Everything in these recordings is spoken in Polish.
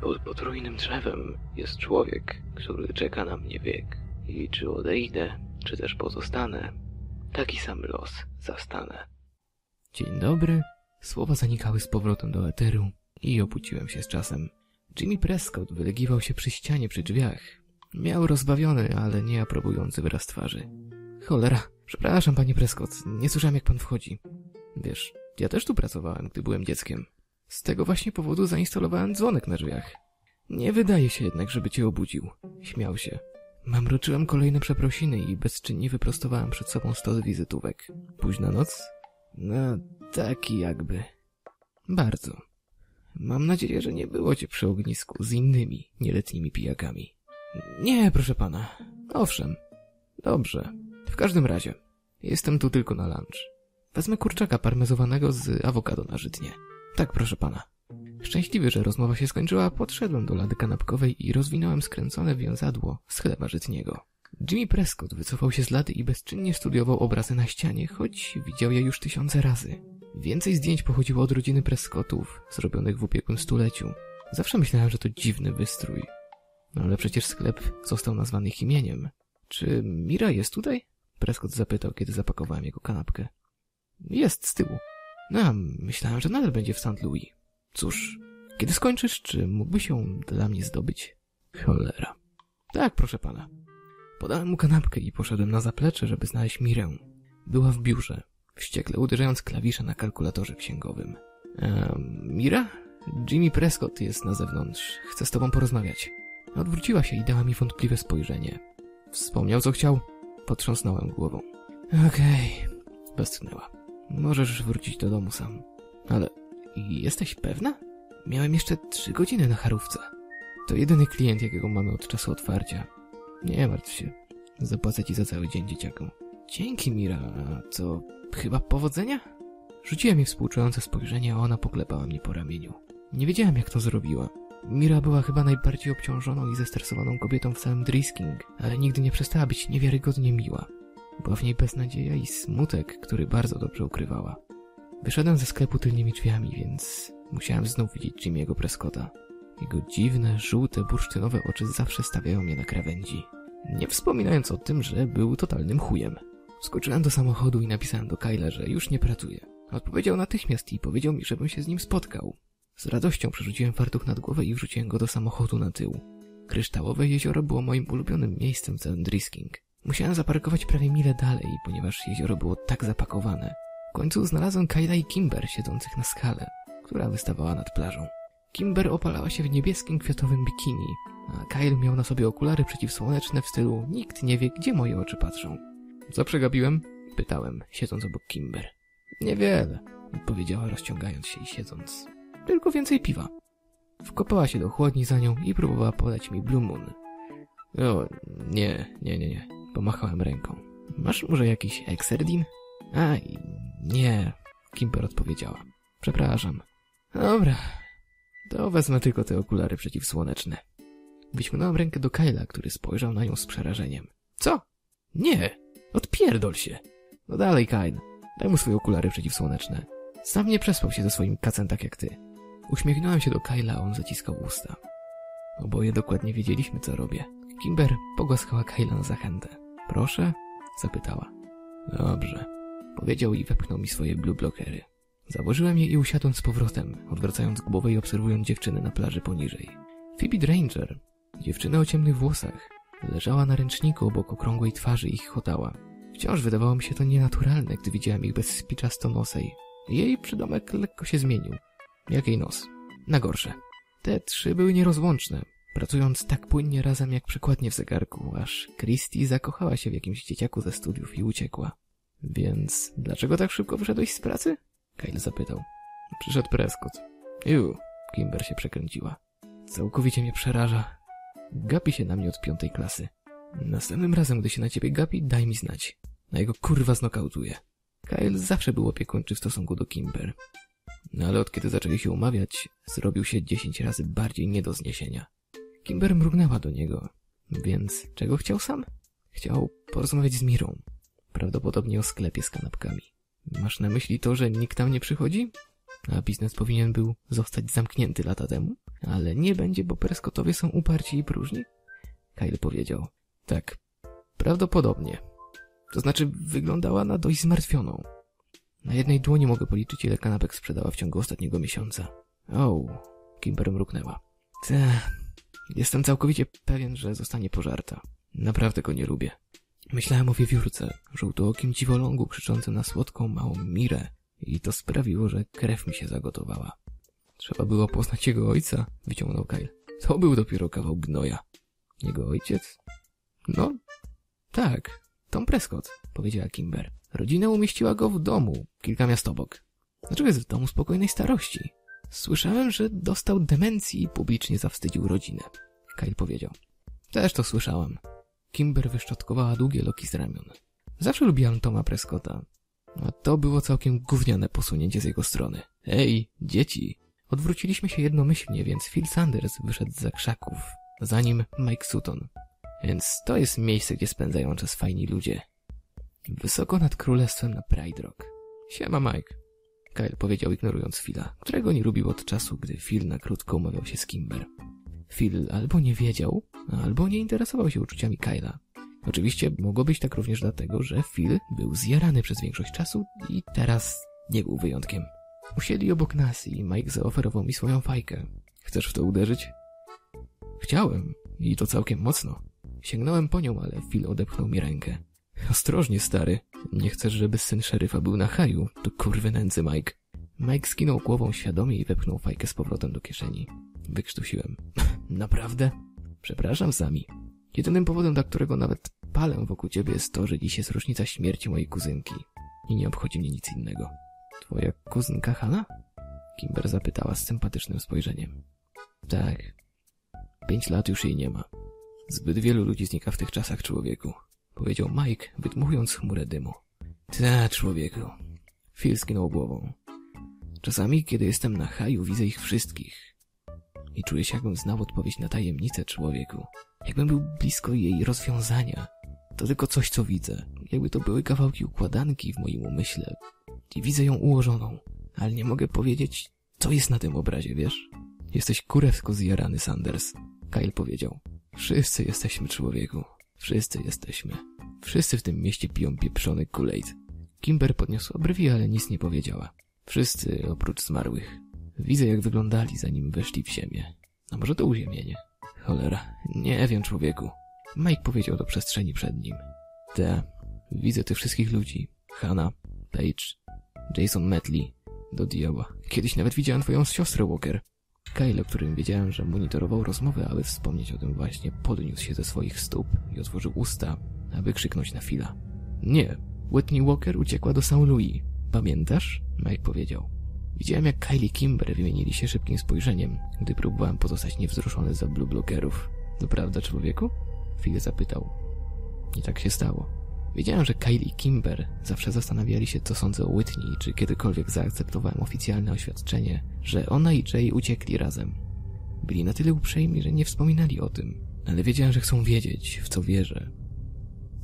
Pod potrójnym drzewem jest człowiek, który czeka na mnie wiek. I czy odejdę, czy też pozostanę, taki sam los zastanę. Dzień dobry. Słowa zanikały z powrotem do eteru i obudziłem się z czasem. Jimmy Prescott wylegiwał się przy ścianie przy drzwiach. Miał rozbawiony, ale nie aprobujący wyraz twarzy. Cholera, przepraszam, panie Prescott, nie słyszałem jak pan wchodzi. Wiesz, ja też tu pracowałem, gdy byłem dzieckiem. Z tego właśnie powodu zainstalowałem dzwonek na drzwiach. Nie wydaje się jednak, żeby cię obudził. Śmiał się. Mamroczyłem kolejne przeprosiny i bezczynnie wyprostowałem przed sobą stos wizytówek. Późna noc? No, taki jakby. Bardzo. Mam nadzieję, że nie było cię przy ognisku z innymi nieletnimi pijakami. Nie, proszę pana. Owszem. Dobrze. W każdym razie. Jestem tu tylko na lunch. Wezmę kurczaka parmezowanego z awokado na żytnie. Tak, proszę pana. Szczęśliwy, że rozmowa się skończyła, podszedłem do lady kanapkowej i rozwinąłem skręcone wiązadło z chleba żytniego. Jimmy Prescott wycofał się z lady i bezczynnie studiował obrazy na ścianie, choć widział je już tysiące razy. Więcej zdjęć pochodziło od rodziny Prescottów, zrobionych w ubiegłym stuleciu. Zawsze myślałem, że to dziwny wystrój. No ale przecież sklep został nazwany ich imieniem. Czy Mira jest tutaj? Prescott zapytał, kiedy zapakowałem jego kanapkę. Jest z tyłu. No, myślałem, że nadal będzie w St. Louis. Cóż, kiedy skończysz, czy mógłbyś ją dla mnie zdobyć? Cholera. Tak, proszę pana. Podałem mu kanapkę i poszedłem na zaplecze, żeby znaleźć Mirę. Była w biurze, wściekle uderzając klawisze na kalkulatorze księgowym. Ehm, Mira? Jimmy Prescott jest na zewnątrz. Chce z tobą porozmawiać. Odwróciła się i dała mi wątpliwe spojrzenie. Wspomniał, co chciał? Potrząsnąłem głową. Okej, okay. westchnęła. Możesz wrócić do domu sam. Ale jesteś pewna? Miałem jeszcze trzy godziny na charówce. To jedyny klient, jakiego mamy od czasu otwarcia. Nie martw się. Zapłacę ci za cały dzień, dzieciaku. Dzięki, Mira. A co, chyba powodzenia? Rzuciłem jej współczujące spojrzenie, a ona poklepała mnie po ramieniu. Nie wiedziałem, jak to zrobiła. Mira była chyba najbardziej obciążoną i zestresowaną kobietą w całym Drisking, ale nigdy nie przestała być niewiarygodnie miła. Była w niej beznadzieja i smutek, który bardzo dobrze ukrywała. Wyszedłem ze sklepu tylnymi drzwiami, więc musiałem znów widzieć Jimmy'ego Prescotta. Jego dziwne, żółte, bursztynowe oczy zawsze stawiają mnie na krawędzi. Nie wspominając o tym, że był totalnym chujem. Skoczyłem do samochodu i napisałem do Kyla, że już nie pracuje. Odpowiedział natychmiast i powiedział mi, żebym się z nim spotkał. Z radością przerzuciłem fartuch nad głowę i wrzuciłem go do samochodu na tył. Kryształowe jezioro było moim ulubionym miejscem w całym. Musiałem zaparkować prawie mile dalej, ponieważ jezioro było tak zapakowane. W końcu znalazłem Kyla i Kimber siedzących na skale, która wystawała nad plażą. Kimber opalała się w niebieskim kwiatowym bikini, a Kyle miał na sobie okulary przeciwsłoneczne w stylu nikt nie wie, gdzie moje oczy patrzą. Co przegapiłem? Pytałem, siedząc obok Kimber. Niewiele, odpowiedziała rozciągając się i siedząc. Tylko więcej piwa. Wkopała się do chłodni za nią i próbowała podać mi Blue Moon. O, nie, nie, nie, nie. Pomachałem ręką. Masz może jakiś Exerdin? A, nie, Kimber odpowiedziała. Przepraszam. Dobra, to wezmę tylko te okulary przeciwsłoneczne. Wyciągnąłem rękę do Kyla, który spojrzał na nią z przerażeniem. Co? Nie! Odpierdol się! No dalej, Kyle. Daj mu swoje okulary przeciwsłoneczne. Sam nie przespał się ze swoim kacem tak jak ty. Uśmiechnąłem się do Kyla, a on zaciskał usta. Oboje dokładnie wiedzieliśmy, co robię. Kimber pogłaskała Kyla na zachętę. Proszę? zapytała. Dobrze. Powiedział i wepchnął mi swoje blue blockery. Założyłem je i usiadłem z powrotem, odwracając głowę i obserwując dziewczynę na plaży poniżej. Phoebe Dranger, dziewczyna o ciemnych włosach, leżała na ręczniku obok okrągłej twarzy i chotała. Wciąż wydawało mi się to nienaturalne, gdy widziałem ich bez spiczastonosej. Jej przydomek lekko się zmienił. Jak jej nos. Na gorsze. Te trzy były nierozłączne, pracując tak płynnie razem jak przykładnie w zegarku, aż Christie zakochała się w jakimś dzieciaku ze studiów i uciekła. Więc dlaczego tak szybko wyszedłeś z pracy? Kyle zapytał. Przyszedł Prescott. Ju, Kimber się przekręciła. Całkowicie mnie przeraża. Gapi się na mnie od piątej klasy. Następnym razem, gdy się na ciebie gapi, daj mi znać. Na jego kurwa znokautuje. Kyle zawsze był opiekuńczy w stosunku do Kimber. No ale od kiedy zaczęli się umawiać, zrobił się dziesięć razy bardziej nie do zniesienia. Kimber mrugnęła do niego. Więc czego chciał sam? Chciał porozmawiać z Mirą. Prawdopodobnie o sklepie z kanapkami. Masz na myśli to, że nikt tam nie przychodzi? A biznes powinien był zostać zamknięty lata temu? Ale nie będzie, bo Prescottowie są uparci i próżni? Kyle powiedział. Tak, prawdopodobnie. To znaczy, wyglądała na dość zmartwioną. Na jednej dłoni mogę policzyć, ile kanapek sprzedała w ciągu ostatniego miesiąca. O, Kimber mruknęła. Te, jestem całkowicie pewien, że zostanie pożarta. Naprawdę go nie lubię. Myślałem o wiewiórce, żółtookim dziwolągu krzyczącym na słodką małą Mirę i to sprawiło, że krew mi się zagotowała. Trzeba było poznać jego ojca, wyciągnął Kyle. To był dopiero kawał gnoja. Jego ojciec? No, tak, Tom Prescott, powiedziała Kimber. Rodzina umieściła go w domu, kilka miast obok. Dlaczego jest w domu spokojnej starości? Słyszałem, że dostał demencji i publicznie zawstydził rodzinę. Kyle powiedział. Też to słyszałam. Kimber wyszczotkowała długie loki z ramion. Zawsze lubiłam Toma Prescotta. A to było całkiem gówniane posunięcie z jego strony. Ej, dzieci! Odwróciliśmy się jednomyślnie, więc Phil Sanders wyszedł za krzaków, zanim Mike Sutton. Więc to jest miejsce, gdzie spędzają czas fajni ludzie. Wysoko nad królestwem na Pride Rock. Siema, Mike. Kyle powiedział, ignorując Phila, którego nie lubił od czasu, gdy Phil na krótko umawiał się z Kimber. Phil albo nie wiedział, albo nie interesował się uczuciami Kyla. Oczywiście mogło być tak również dlatego, że Phil był zjarany przez większość czasu i teraz nie był wyjątkiem. Usiedli obok nas i Mike zaoferował mi swoją fajkę. Chcesz w to uderzyć? Chciałem i to całkiem mocno. Sięgnąłem po nią, ale Phil odepchnął mi rękę. Ostrożnie, stary. Nie chcesz, żeby syn szeryfa był na haju. To kurwy nędzy, Mike. Mike skinął głową świadomie i wepchnął fajkę z powrotem do kieszeni. Wykrztusiłem. Naprawdę? Przepraszam, Sami. Jedynym powodem, dla którego nawet palę wokół ciebie jest to, że dziś jest rocznica śmierci mojej kuzynki. I nie obchodzi mnie nic innego. Twoja kuzynka Hanna? Kimber zapytała z sympatycznym spojrzeniem. Tak. Pięć lat już jej nie ma. Zbyt wielu ludzi znika w tych czasach, człowieku. Powiedział Mike, wydmuchując chmurę dymu. Ta, człowieku. Phil skinął głową. Czasami, kiedy jestem na haju, widzę ich wszystkich. I czuję się, jakbym znał odpowiedź na tajemnicę człowieku. Jakbym był blisko jej rozwiązania. To tylko coś, co widzę. Jakby to były kawałki układanki w moim umyśle. I widzę ją ułożoną. Ale nie mogę powiedzieć, co jest na tym obrazie, wiesz? Jesteś kurewsko zjarany, Sanders. Kyle powiedział. Wszyscy jesteśmy, człowieku. Wszyscy jesteśmy. Wszyscy w tym mieście piją pieprzony Kool-Aid. Kimber podniosła brwi, ale nic nie powiedziała. Wszyscy oprócz zmarłych. Widzę, jak wyglądali, zanim weszli w ziemię. A może to uziemienie? Cholera, nie wiem, człowieku. Mike powiedział do przestrzeni przed nim. Te, widzę tych wszystkich ludzi. Hanna, Paige, Jason Metley. Do diabła. Kiedyś nawet widziałem twoją siostrę Walker. Kyle, którym wiedziałem, że monitorował rozmowę, aby wspomnieć o tym właśnie, podniósł się ze swoich stóp i otworzył usta, aby krzyknąć na Phila. Nie, Whitney Walker uciekła do St. Louis. Pamiętasz? Mike powiedział. Widziałem, jak Kylie Kimber wymienili się szybkim spojrzeniem, gdy próbowałem pozostać niewzruszony za blue blockerów. To prawda, człowieku? Phil zapytał. I tak się stało. Wiedziałem, że Kylie i Kimber zawsze zastanawiali się, co sądzę o Whitney, czy kiedykolwiek zaakceptowałem oficjalne oświadczenie, że ona i Jay uciekli razem. Byli na tyle uprzejmi, że nie wspominali o tym, ale wiedziałem, że chcą wiedzieć, w co wierzę,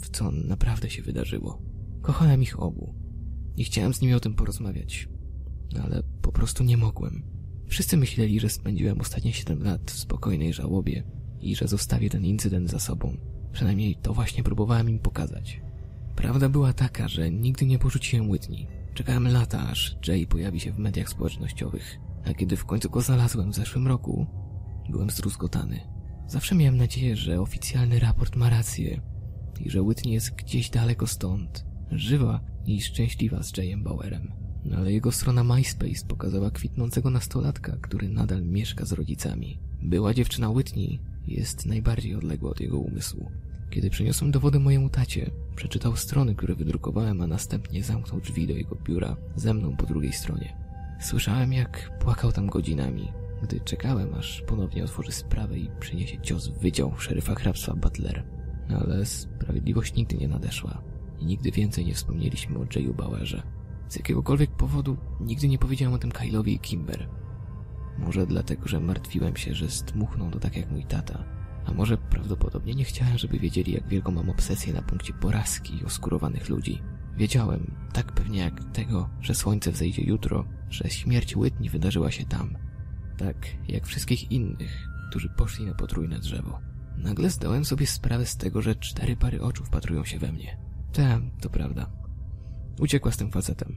w co naprawdę się wydarzyło. Kochałem ich obu i chciałem z nimi o tym porozmawiać, ale po prostu nie mogłem. Wszyscy myśleli, że spędziłem ostatnie 7 lat w spokojnej żałobie i że zostawię ten incydent za sobą. Przynajmniej to właśnie próbowałem im pokazać. Prawda była taka, że nigdy nie porzuciłem Whitney. Czekałem lata, aż Jay pojawi się w mediach społecznościowych, a kiedy w końcu go znalazłem w zeszłym roku, byłem zdruzgotany. Zawsze miałem nadzieję, że oficjalny raport ma rację i że Whitney jest gdzieś daleko stąd, żywa i szczęśliwa z Jayem Bauerem. No ale jego strona MySpace pokazała kwitnącego nastolatka, który nadal mieszka z rodzicami. Była dziewczyna Whitney jest najbardziej odległa od jego umysłu. Kiedy przyniosłem dowody mojemu tacie, przeczytał strony, które wydrukowałem, a następnie zamknął drzwi do jego biura ze mną po drugiej stronie. Słyszałem, jak płakał tam godzinami, gdy czekałem, aż ponownie otworzy sprawę i przyniesie cios w wydział szeryfa hrabstwa Butler. Ale sprawiedliwość nigdy nie nadeszła i nigdy więcej nie wspomnieliśmy o Jayu Bauerze. Z jakiegokolwiek powodu nigdy nie powiedziałem o tym Kyle'owi i Kimber. Może dlatego, że martwiłem się, że stmuchną to tak jak mój tata. A może prawdopodobnie nie chciałem, żeby wiedzieli, jak wielką mam obsesję na punkcie porażki i oskurowanych ludzi. Wiedziałem, tak pewnie jak tego, że słońce wzejdzie jutro, że śmierć Whitney wydarzyła się tam. tak jak wszystkich innych, którzy poszli na potrójne drzewo. Nagle zdałem sobie sprawę z tego, że cztery pary oczu wpatrują się we mnie. Tak, to prawda. Uciekła z tym facetem.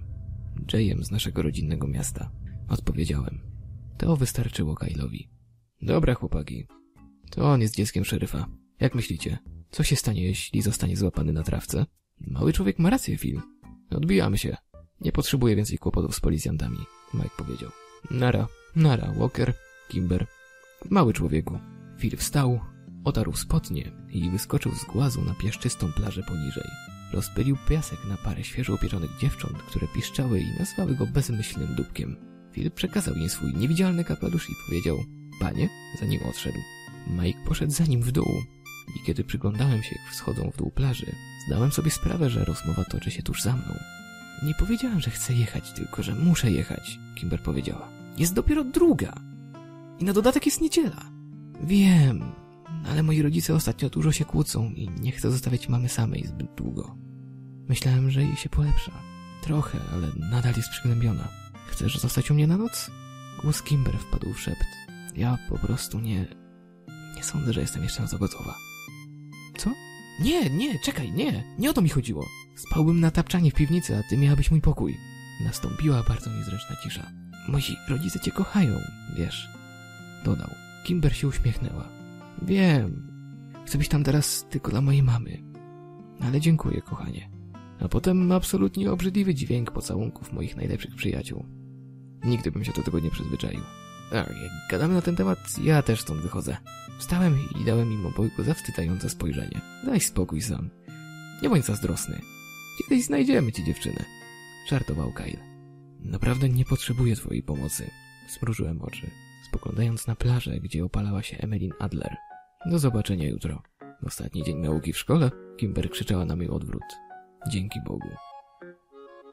Jayem z naszego rodzinnego miasta. Odpowiedziałem. To wystarczyło Kylowi. Dobra, chłopaki. To on jest dzieckiem szeryfa. Jak myślicie? Co się stanie, jeśli zostanie złapany na trawce? Mały człowiek ma rację, Phil. Odbijamy się. Nie potrzebuję więcej kłopotów z policjantami, Mike powiedział. Nara, nara, Walker, Kimber. Mały człowieku. Phil wstał, otarł spodnie i wyskoczył z głazu na piaszczystą plażę poniżej. Rozpylił piasek na parę świeżo upieczonych dziewcząt, które piszczały i nazwały go bezmyślnym dupkiem. Phil przekazał im swój niewidzialny kapelusz i powiedział Panie, zanim odszedł. Mike poszedł za nim w dół i kiedy przyglądałem się, jak wschodzą w dół plaży, zdałem sobie sprawę, że rozmowa toczy się tuż za mną. Nie powiedziałem, że chcę jechać, tylko że muszę jechać, Kimber powiedziała. Jest dopiero druga. I na dodatek jest niedziela. Wiem, ale moi rodzice ostatnio dużo się kłócą i nie chcę zostawiać mamy samej zbyt długo. Myślałem, że jej się polepsza. Trochę, ale nadal jest przygnębiona. Chcesz zostać u mnie na noc? Głos Kimber wpadł w szept. Ja po prostu nie... Sądzę, że jestem jeszcze na to gotowa. Co? Nie, nie, czekaj, nie. Nie o to mi chodziło. Spałbym na tapczanie w piwnicy, a ty miałabyś mój pokój. Nastąpiła bardzo niezręczna cisza. Moi rodzice cię kochają, wiesz. Dodał. Kimber się uśmiechnęła. Wiem. Chcę być tam teraz tylko dla mojej mamy. Ale dziękuję, kochanie. A potem absolutnie obrzydliwy dźwięk pocałunków moich najlepszych przyjaciół. Nigdy bym się do tego nie przyzwyczaił. A, jak gadamy na ten temat, ja też stąd wychodzę. Wstałem i dałem im obojgu zawstydzające spojrzenie. Daj spokój sam. Nie bądź zazdrosny. Kiedyś znajdziemy ci dziewczynę. Żartował Kyle. Naprawdę nie potrzebuję twojej pomocy. Zmrużyłem oczy, spoglądając na plażę, gdzie opalała się Emeline Adler. Do zobaczenia jutro. Ostatni dzień nauki w szkole? Kimber krzyczała na mój odwrót. Dzięki Bogu.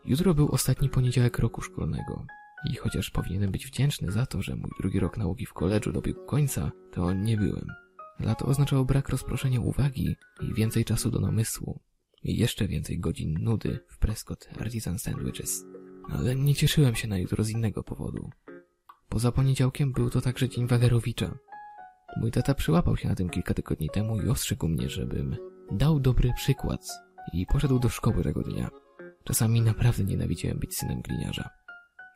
Jutro był ostatni poniedziałek roku szkolnego. I chociaż powinienem być wdzięczny za to, że mój drugi rok nauki w koledżu dobiegł końca, to nie byłem. Lato oznaczało brak rozproszenia uwagi i więcej czasu do namysłu. I jeszcze więcej godzin nudy w Prescott Artisan Sandwiches. Ale nie cieszyłem się na jutro z innego powodu. Poza poniedziałkiem był to także dzień Wagerowicza. Mój tata przyłapał się na tym kilka tygodni temu i ostrzegł mnie, żebym dał dobry przykład i poszedł do szkoły tego dnia. Czasami naprawdę nienawidziłem być synem gliniarza.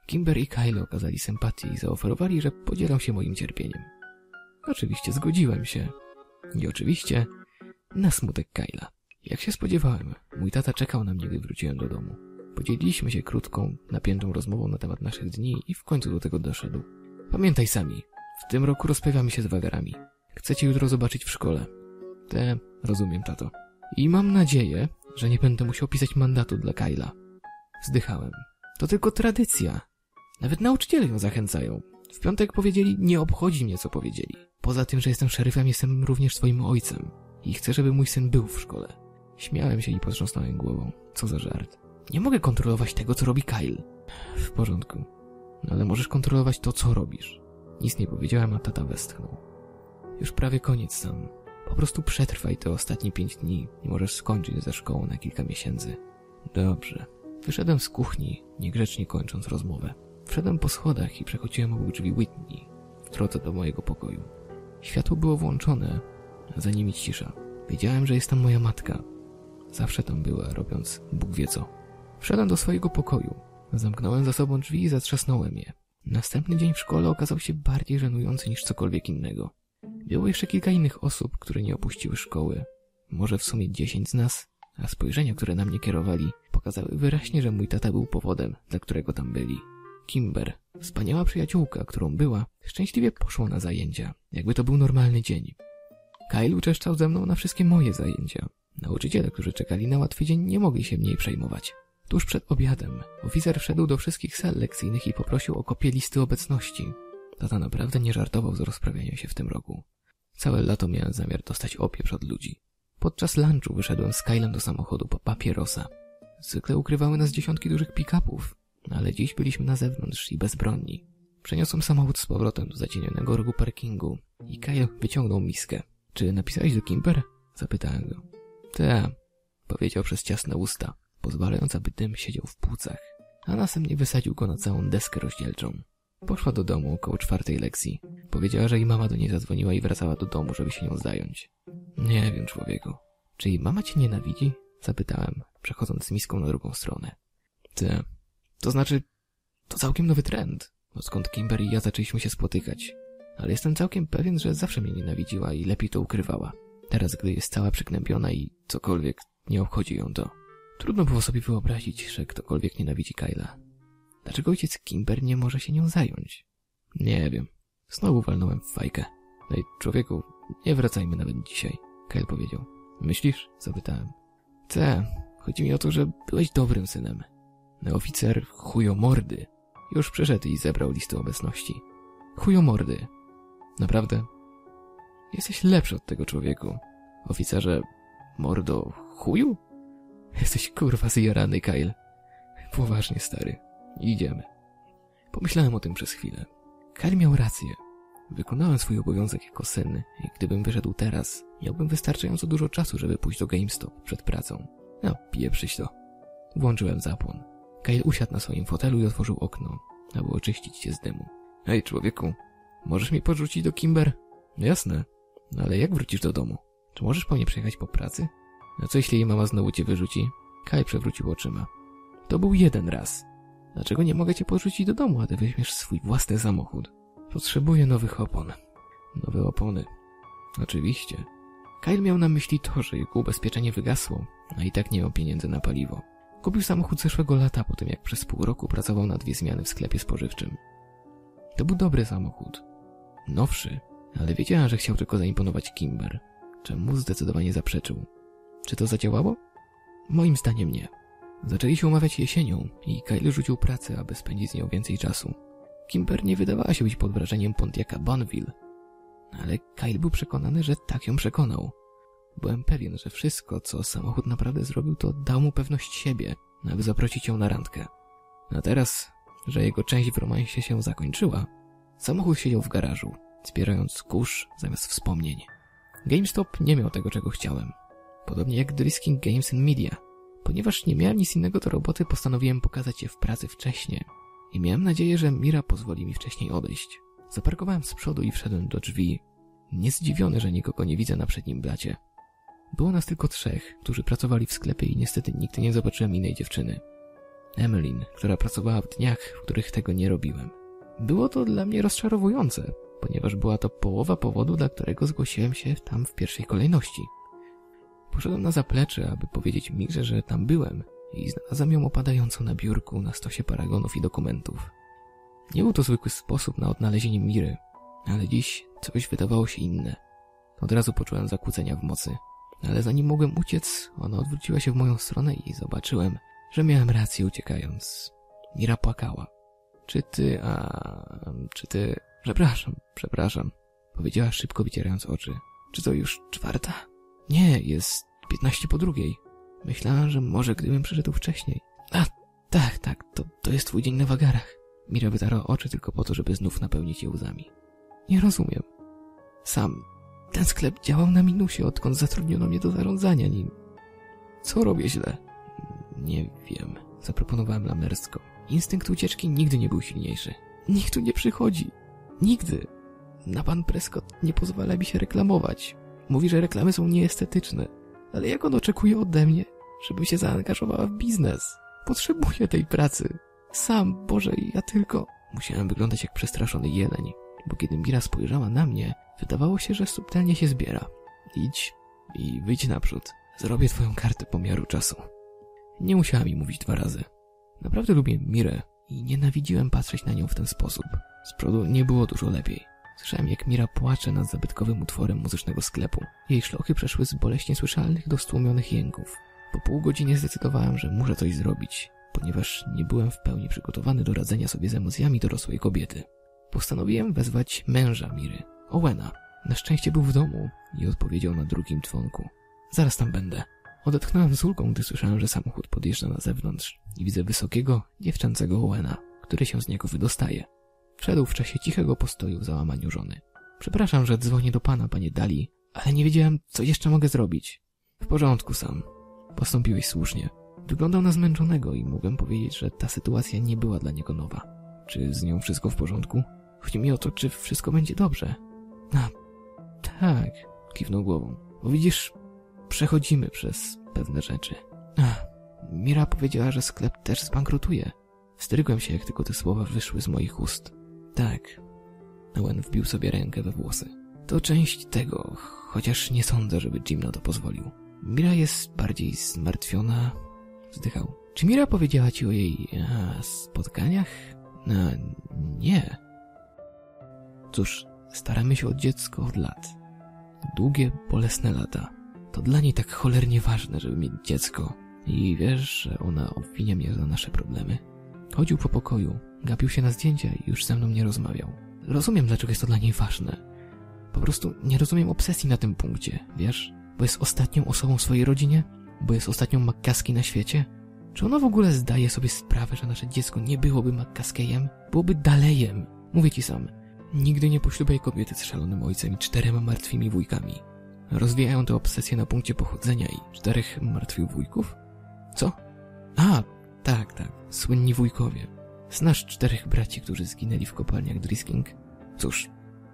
Kimber i Kyle okazali sympatię i zaoferowali, że podzielą się moim cierpieniem. Oczywiście zgodziłem się. I oczywiście na smutek Kyla. Jak się spodziewałem, mój tata czekał na mnie, gdy wróciłem do domu. Podzieliliśmy się krótką, napiętą rozmową na temat naszych dni i w końcu do tego doszedł. Pamiętaj sami, w tym roku rozprawiamy się z wagarami. Chcecie jutro zobaczyć w szkole. Te, rozumiem, tato. I mam nadzieję, że nie będę musiał pisać mandatu dla Kyla. Wzdychałem. To tylko tradycja. Nawet nauczyciele ją zachęcają. W piątek powiedzieli, nie obchodzi mnie, co powiedzieli. Poza tym, że jestem szeryfem, jestem również swoim ojcem. I chcę, żeby mój syn był w szkole. Śmiałem się i potrząsnąłem głową. Co za żart. Nie mogę kontrolować tego, co robi Kyle. W porządku. No ale możesz kontrolować to, co robisz. Nic nie powiedziałem, a tata westchnął. Już prawie koniec sam. Po prostu przetrwaj te ostatnie pięć dni i możesz skończyć ze szkołą na kilka miesięcy. Dobrze. Wyszedłem z kuchni, niegrzecznie kończąc rozmowę. Wszedłem po schodach i przechodziłem obok drzwi Whitney, w drodze do mojego pokoju. Światło było włączone, a za nimi cisza. Wiedziałem, że jest tam moja matka. Zawsze tam była, robiąc Bóg wie co. Wszedłem do swojego pokoju. Zamknąłem za sobą drzwi i zatrzasnąłem je. Następny dzień w szkole okazał się bardziej żenujący niż cokolwiek innego. Było jeszcze kilka innych osób, które nie opuściły szkoły. Może w sumie dziesięć z nas, a spojrzenia, które na mnie kierowali, pokazały wyraźnie, że mój tata był powodem, dla którego tam byli. Kimber, wspaniała przyjaciółka, którą była, szczęśliwie poszła na zajęcia, jakby to był normalny dzień. Kyle uczeszczał ze mną na wszystkie moje zajęcia. Nauczyciele, którzy czekali na łatwy dzień, nie mogli się mniej przejmować. Tuż przed obiadem oficer wszedł do wszystkich sal lekcyjnych i poprosił o kopię listy obecności. Tata naprawdę nie żartował z rozprawiania się w tym roku. Całe lato miałem zamiar dostać opieprz od ludzi. Podczas lunchu wyszedłem z Kylem do samochodu po papierosa. Zwykle ukrywały nas dziesiątki dużych pick-upów, ale dziś byliśmy na zewnątrz i bezbronni. Przeniosłem samochód z powrotem do zacienionego rogu parkingu i Kyle wyciągnął miskę. Czy napisałeś do Kimber? Zapytałem go. Te, powiedział przez ciasne usta, pozwalając, aby dym siedział w płucach, a następnie wysadził go na całą deskę rozdzielczą. Poszła do domu około czwartej lekcji. Powiedziała, że jej mama do niej zadzwoniła i wracała do domu, żeby się nią zająć. Nie wiem, człowieku. Czy jej mama cię nienawidzi? Zapytałem, przechodząc z miską na drugą stronę. Ty, to znaczy, to całkiem nowy trend, odkąd Kimber i ja zaczęliśmy się spotykać. Ale jestem całkiem pewien, że zawsze mnie nienawidziła i lepiej to ukrywała. Teraz, gdy jest cała przygnębiona i cokolwiek, nie obchodzi ją to. Trudno było sobie wyobrazić, że ktokolwiek nienawidzi Kyla. Dlaczego ojciec Kimber nie może się nią zająć? Nie wiem. Znowu walnąłem w fajkę. Ej, człowieku, nie wracajmy nawet dzisiaj, Kyle powiedział. Myślisz? Zapytałem. Te, chodzi mi o to, że byłeś dobrym synem. Oficer chujomordy już przyszedł i zebrał listę obecności. Chujomordy. Naprawdę? Jesteś lepszy od tego człowieku. Oficerze, mordo, chuju? Jesteś kurwa zjarany, Kyle. Poważnie, stary. Idziemy. Pomyślałem o tym przez chwilę. Kyle miał rację. Wykonałem swój obowiązek jako syn i gdybym wyszedł teraz, miałbym wystarczająco dużo czasu, żeby pójść do GameStop przed pracą. No, pieprzyć to. Włączyłem zapłon. Kyle usiadł na swoim fotelu i otworzył okno, aby oczyścić się z dymu. Hej, człowieku, możesz mnie podrzucić do Kimber? Jasne. Ale jak wrócisz do domu? Czy możesz po mnie przyjechać po pracy? A co jeśli jej mama znowu cię wyrzuci? Kaj przewrócił oczyma. To był jeden raz. Dlaczego nie mogę cię podrzucić do domu, a ty weźmiesz swój własny samochód? Potrzebuję nowych opon. Nowe opony. Oczywiście. Kyle miał na myśli to, że jego ubezpieczenie wygasło, a i tak nie miał pieniędzy na paliwo. Kupił samochód zeszłego lata po tym, jak przez pół roku pracował na dwie zmiany w sklepie spożywczym. To był dobry samochód. Nowszy, ale wiedziała, że chciał tylko zaimponować Kimber, czemu zdecydowanie zaprzeczył. Czy to zadziałało? Moim zdaniem nie. Zaczęli się umawiać jesienią i Kyle rzucił pracę, aby spędzić z nią więcej czasu. Kimber nie wydawała się być pod wrażeniem Pontiaca Bonneville, ale Kyle był przekonany, że tak ją przekonał. Byłem pewien, że wszystko, co samochód naprawdę zrobił, to dał mu pewność siebie, aby zaprosić ją na randkę. A teraz, że jego część w romansie się zakończyła, samochód siedział w garażu, zbierając kurz zamiast wspomnień. GameStop nie miał tego, czego chciałem. Podobnie jak Drisking Games in Media. Ponieważ nie miałem nic innego do roboty, postanowiłem pokazać je w pracy wcześniej. I miałem nadzieję, że Mira pozwoli mi wcześniej odejść. Zaparkowałem z przodu i wszedłem do drzwi. Niezdziwiony, że nikogo nie widzę na przednim blacie. Było nas tylko trzech, którzy pracowali w sklepie i niestety nigdy nie zobaczyłem innej dziewczyny. Emmeline, która pracowała w dniach, w których tego nie robiłem. Było to dla mnie rozczarowujące, ponieważ była to połowa powodu, dla którego zgłosiłem się tam w pierwszej kolejności. Poszedłem na zaplecze, aby powiedzieć Mirze, że tam byłem i znalazłem ją opadającą na biurku na stosie paragonów i dokumentów. Nie był to zwykły sposób na odnalezienie Miry, ale dziś coś wydawało się inne. Od razu poczułem zakłócenia w mocy, ale zanim mogłem uciec, ona odwróciła się w moją stronę i zobaczyłem, że miałem rację uciekając. Mira płakała. Czy ty, a... czy ty... Przepraszam, przepraszam. Powiedziała szybko, wycierając oczy. Czy to już czwarta? Nie, jest piętnaście po drugiej. Myślałam, że może gdybym przyszedł wcześniej. A, tak, tak, to, to jest twój dzień na wagarach. Mira wytarła oczy tylko po to, żeby znów napełnić je łzami. Nie rozumiem. Sam. Ten sklep działał na minusie, odkąd zatrudniono mnie do zarządzania nim. Co robię źle? Nie wiem. Zaproponowałem lamersko. Instynkt ucieczki nigdy nie był silniejszy. Nikt tu nie przychodzi. Nigdy. Na pan Prescott nie pozwala mi się reklamować. Mówi, że reklamy są nieestetyczne. Ale jak on oczekuje ode mnie, żebym się zaangażowała w biznes? Potrzebuję tej pracy. Sam, Boże, ja tylko... Musiałem wyglądać jak przestraszony jeleń, bo kiedy Mira spojrzała na mnie, wydawało się, że subtelnie się zbiera. Idź i wyjdź naprzód. Zrobię twoją kartę pomiaru czasu. Nie musiała mi mówić dwa razy. Naprawdę lubię Mirę i nienawidziłem patrzeć na nią w ten sposób. Z przodu nie było dużo lepiej. Słyszałem, jak Mira płacze nad zabytkowym utworem muzycznego sklepu. Jej szlochy przeszły z boleśnie słyszalnych do stłumionych jęków. Po pół godziny zdecydowałem, że muszę coś zrobić, ponieważ nie byłem w pełni przygotowany do radzenia sobie z emocjami dorosłej kobiety. Postanowiłem wezwać męża Miry, Owena. Na szczęście był w domu i odpowiedział na drugim dzwonku. Zaraz tam będę. Odetchnąłem z ulgą, gdy słyszałem, że samochód podjeżdża na zewnątrz i widzę wysokiego, dziewczęcego Owena, który się z niego wydostaje. Wszedł w czasie cichego postoju w załamaniu żony. Przepraszam, że dzwonię do pana, panie Dali, ale nie wiedziałem, co jeszcze mogę zrobić. W porządku sam. Postąpiłeś słusznie. Wyglądał na zmęczonego i mogłem powiedzieć, że ta sytuacja nie była dla niego nowa. Czy z nią wszystko w porządku? Chodzi mi o to, czy wszystko będzie dobrze. A, tak, kiwnął głową. Bo widzisz, przechodzimy przez pewne rzeczy. Ach, Mira powiedziała, że sklep też zbankrutuje. Wstrygłem się, jak tylko te słowa wyszły z moich ust. Tak. Owen wbił sobie rękę we włosy. To część tego, chociaż nie sądzę, żeby Jim na to pozwolił. Mira jest bardziej zmartwiona. Wzdychał. Czy Mira powiedziała ci o jej a, spotkaniach? No, nie. Cóż, staramy się o dziecko od lat. Długie, bolesne lata. To dla niej tak cholernie ważne, żeby mieć dziecko. I wiesz, że ona obwinia mnie za nasze problemy. Chodził po pokoju, gapił się na zdjęcia i już ze mną nie rozmawiał. Rozumiem, dlaczego jest to dla niej ważne. Po prostu nie rozumiem obsesji na tym punkcie, wiesz? Bo jest ostatnią osobą w swojej rodzinie? Bo jest ostatnią McCaskey na świecie? Czy ona w ogóle zdaje sobie sprawę, że nasze dziecko nie byłoby McCaskeyem? Byłoby Dalejem? Mówię ci sam. Nigdy nie poślubiaj kobiety z szalonym ojcem i czterema martwymi wujkami. Rozwijają tę obsesję na punkcie pochodzenia i czterech martwych wujków? Co? A, tak, tak. Słynni wujkowie. Znasz czterech braci, którzy zginęli w kopalniach Drisking? Cóż,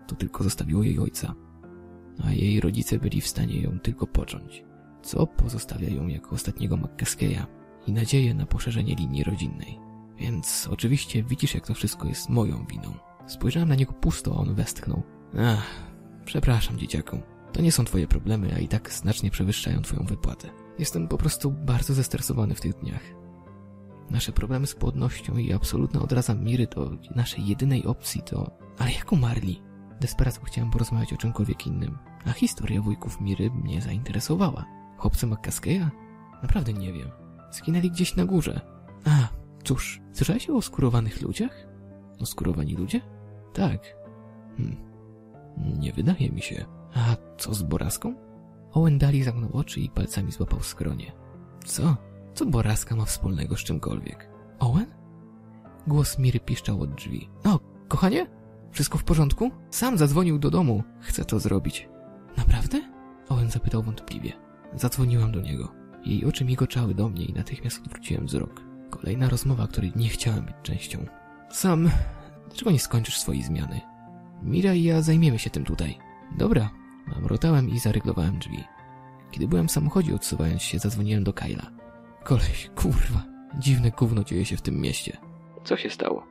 to tylko zostawiło jej ojca. A jej rodzice byli w stanie ją tylko począć, co pozostawia ją jako ostatniego McCaskeya i nadzieję na poszerzenie linii rodzinnej. Więc oczywiście widzisz, jak to wszystko jest moją winą. Spojrzałem na niego pusto, a on westchnął. Ach, przepraszam, dzieciaku. To nie są twoje problemy, a i tak znacznie przewyższają twoją wypłatę. Jestem po prostu bardzo zestresowany w tych dniach. Nasze problemy z płodnością i absolutna odraza Miry do naszej jedynej opcji to... Ale jak umarli? Desperacko chciałem porozmawiać o czymkolwiek innym, a historia wujków Miry mnie zainteresowała. Chłopcy McCaskeya? Naprawdę nie wiem. Zginęli gdzieś na górze. A, cóż, słyszałeś o oskurowanych ludziach? Oskurowani ludzie? Tak. Hmm. Nie wydaje mi się. A co z Boraską? Owen Daly zamknął oczy i palcami złapał skronie. Co? Co Boraska ma wspólnego z czymkolwiek? Owen? Głos Miry piszczał od drzwi. O, kochanie? Wszystko w porządku? Sam zadzwonił do domu. Chcę to zrobić. Naprawdę? Owen zapytał wątpliwie. Zadzwoniłam do niego. Jej oczy migoczały do mnie i natychmiast odwróciłem wzrok. Kolejna rozmowa, której nie chciałem być częścią. Sam, dlaczego nie skończysz swojej zmiany? Mira i ja zajmiemy się tym tutaj. Dobra. Mamrotałem i zaryglowałem drzwi. Kiedy byłem w samochodzie odsuwając się, zadzwoniłem do Kyla. Koleś, kurwa, dziwne gówno dzieje się w tym mieście. Co się stało?